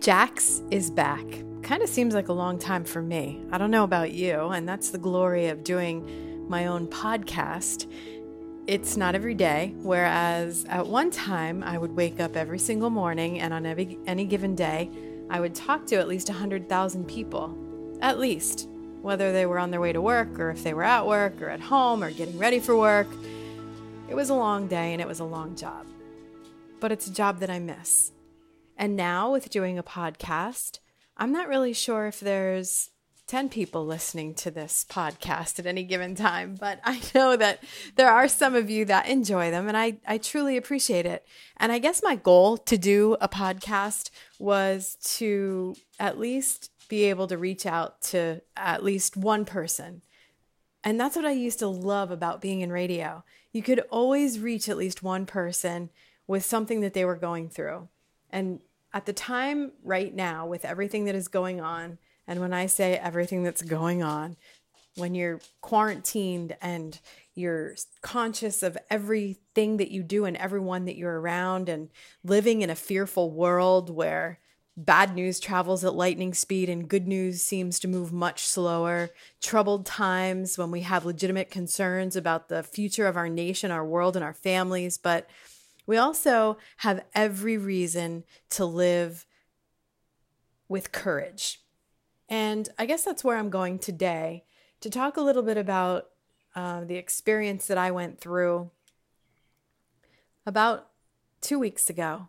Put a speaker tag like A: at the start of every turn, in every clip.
A: Jax is back. Kind of seems like a long time for me. I don't know about you, and that's the glory of doing my own podcast. It's not every day, whereas at one time I would wake up every single morning and on every, any given day, I would talk to at least 100,000 people. At least. Whether they were on their way to work or if they were at work or at home or getting ready for work. It was a long day and it was a long job. But it's a job that I miss. And now, with doing a podcast, I'm not really sure if there's 10 people listening to this podcast at any given time, but I know that there are some of you that enjoy them, and I, I truly appreciate it. And I guess my goal to do a podcast was to at least be able to reach out to at least one person. And that's what I used to love about being in radio. You could always reach at least one person with something that they were going through. And at the time right now with everything that is going on and when i say everything that's going on when you're quarantined and you're conscious of everything that you do and everyone that you're around and living in a fearful world where bad news travels at lightning speed and good news seems to move much slower, troubled times when we have legitimate concerns about the future of our nation, our world, and our families, but we also have every reason to live with courage. And I guess that's where I'm going today to talk a little bit about uh, the experience that I went through about two weeks ago.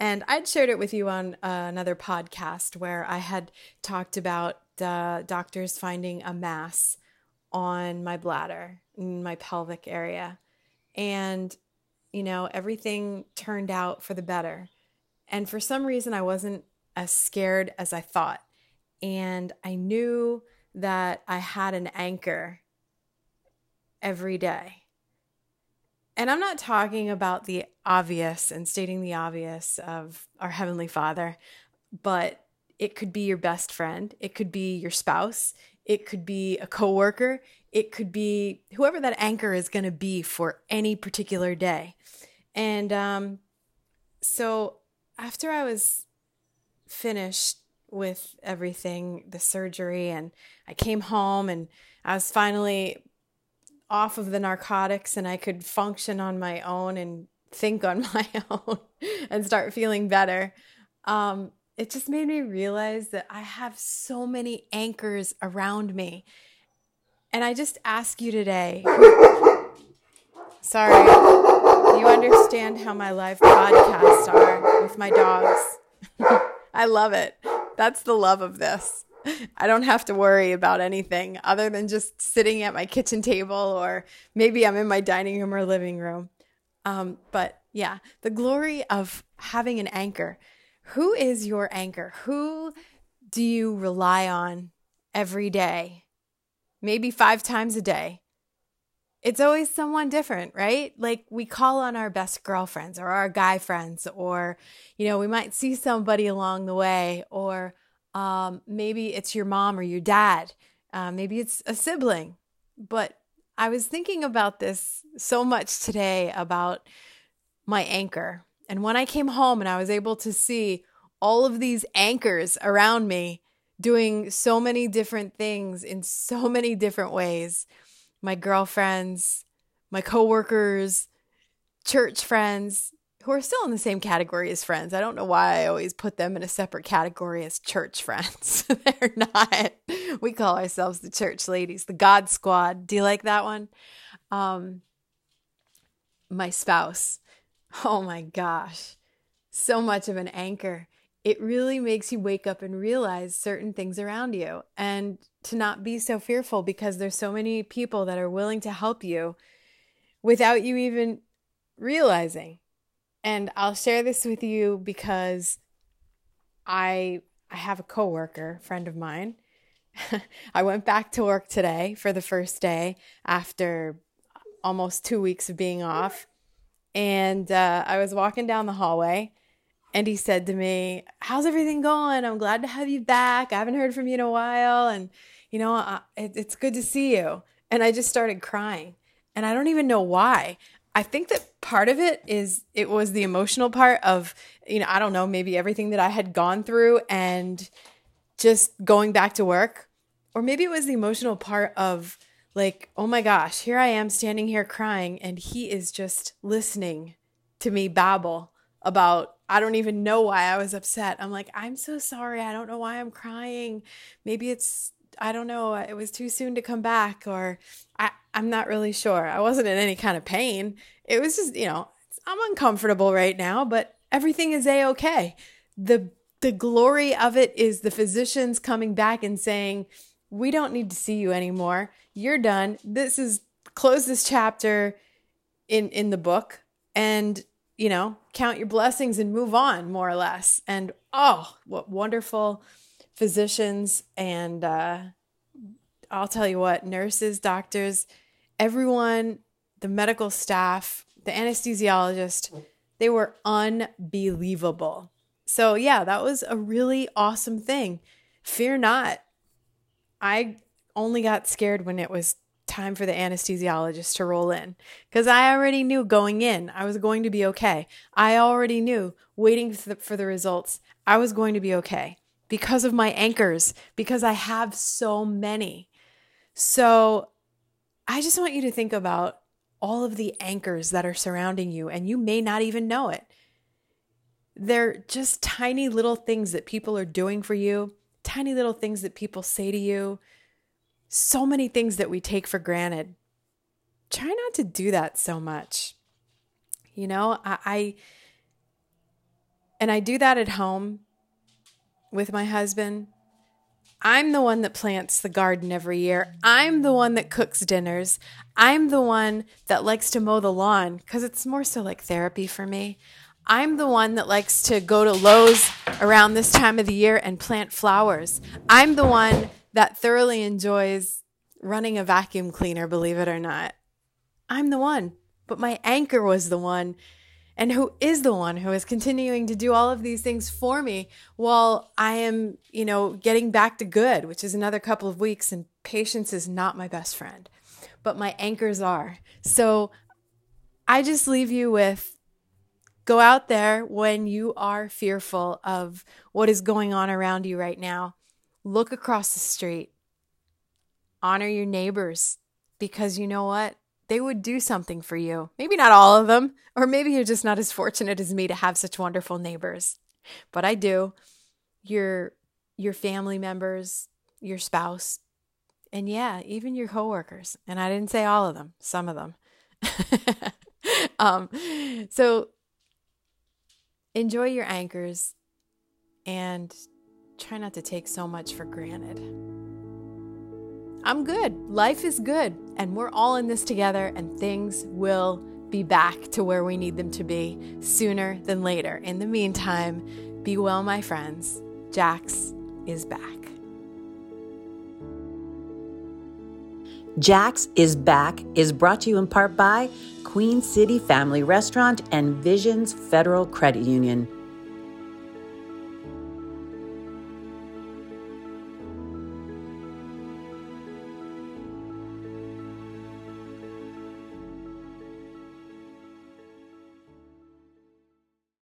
A: And I'd shared it with you on uh, another podcast where I had talked about uh, doctors finding a mass on my bladder, in my pelvic area. And you know, everything turned out for the better. And for some reason, I wasn't as scared as I thought. And I knew that I had an anchor every day. And I'm not talking about the obvious and stating the obvious of our Heavenly Father, but it could be your best friend, it could be your spouse, it could be a coworker, it could be whoever that anchor is going to be for any particular day. And um, so after I was finished with everything, the surgery, and I came home and I was finally off of the narcotics and I could function on my own and think on my own and start feeling better. Um, it just made me realize that I have so many anchors around me and I just ask you today. Sorry. You understand how my live podcasts are with my dogs. I love it. That's the love of this. I don't have to worry about anything other than just sitting at my kitchen table or maybe I'm in my dining room or living room. Um, but yeah, the glory of having an anchor. Who is your anchor? Who do you rely on every day? maybe five times a day. It's always someone different, right? Like we call on our best girlfriends or our guy friends, or, you know, we might see somebody along the way, or um, maybe it's your mom or your dad. Uh, maybe it's a sibling. But I was thinking about this so much today about my anchor. And when I came home and I was able to see all of these anchors around me, doing so many different things in so many different ways. My girlfriends, my coworkers, church friends who are still in the same category as friends. I don't know why I always put them in a separate category as church friends. They're not. We call ourselves the church ladies, the God squad. Do you like that one? Um my spouse. Oh my gosh. So much of an anchor it really makes you wake up and realize certain things around you and to not be so fearful because there's so many people that are willing to help you without you even realizing. And I'll share this with you because I I have a coworker, friend of mine. I went back to work today for the first day after almost 2 weeks of being off. And uh, I was walking down the hallway and he said to me, How's everything going? I'm glad to have you back. I haven't heard from you in a while. And, you know, it, it's good to see you. And I just started crying. And I don't even know why. I think that part of it is it was the emotional part of, you know, I don't know, maybe everything that I had gone through and just going back to work. Or maybe it was the emotional part of, like, oh my gosh, here I am standing here crying, and he is just listening to me babble about I don't even know why I was upset. I'm like, I'm so sorry. I don't know why I'm crying. Maybe it's I don't know, it was too soon to come back or I I'm not really sure. I wasn't in any kind of pain. It was just, you know, I'm uncomfortable right now, but everything is a okay. The the glory of it is the physicians coming back and saying, "We don't need to see you anymore. You're done. This is close this chapter in in the book and you know, count your blessings and move on, more or less. And oh, what wonderful physicians and uh, I'll tell you what, nurses, doctors, everyone, the medical staff, the anesthesiologist, they were unbelievable. So, yeah, that was a really awesome thing. Fear not. I only got scared when it was time for the anesthesiologist to roll in because I already knew going in I was going to be okay. I already knew waiting for the, for the results I was going to be okay because of my anchors, because I have so many. So I just want you to think about all of the anchors that are surrounding you, and you may not even know it. They're just tiny little things that people are doing for you, tiny little things that people say to you, so many things that we take for granted. Try not to do that so much. You know, I, I and I do that at home with my husband. I'm the one that plants the garden every year. I'm the one that cooks dinners. I'm the one that likes to mow the lawn because it's more so like therapy for me. I'm the one that likes to go to Lowe's around this time of the year and plant flowers. I'm the one that thoroughly enjoys running a vacuum cleaner, believe it or not. I'm the one. But my anchor was the one, and who is the one who is continuing to do all of these things for me while I am, you know, getting back to good, which is another couple of weeks, and patience is not my best friend, but my anchors are. So I just leave you with go out there when you are fearful of what is going on around you right now Look across the street. Honor your neighbors because you know what? They would do something for you. Maybe not all of them, or maybe you're just not as fortunate as me to have such wonderful neighbors. But I do. Your your family members, your spouse, and yeah, even your coworkers. And I didn't say all of them, some of them. um, so enjoy your anchors and try not to take so much for granted. I'm good. Life is good. And we're all in this together, and things will be back to where we need them to be sooner than later. In the meantime, be well, my friends. Jax is back.
B: Jax is Back is brought to you in part by Queen City Family Restaurant and Visions Federal Credit Union.